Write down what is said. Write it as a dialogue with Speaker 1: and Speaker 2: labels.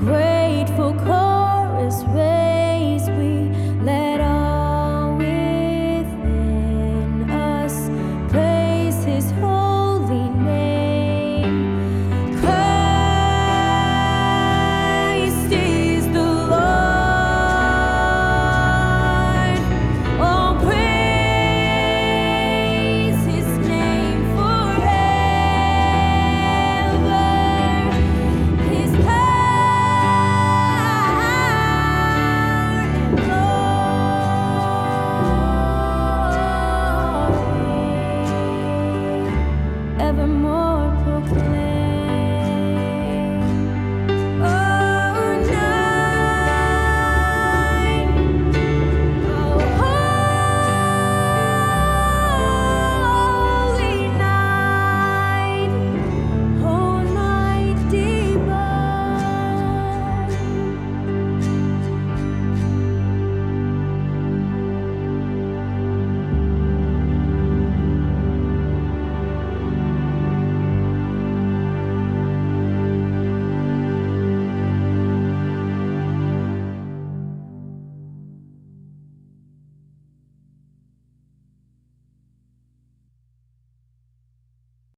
Speaker 1: grateful chorus raise we let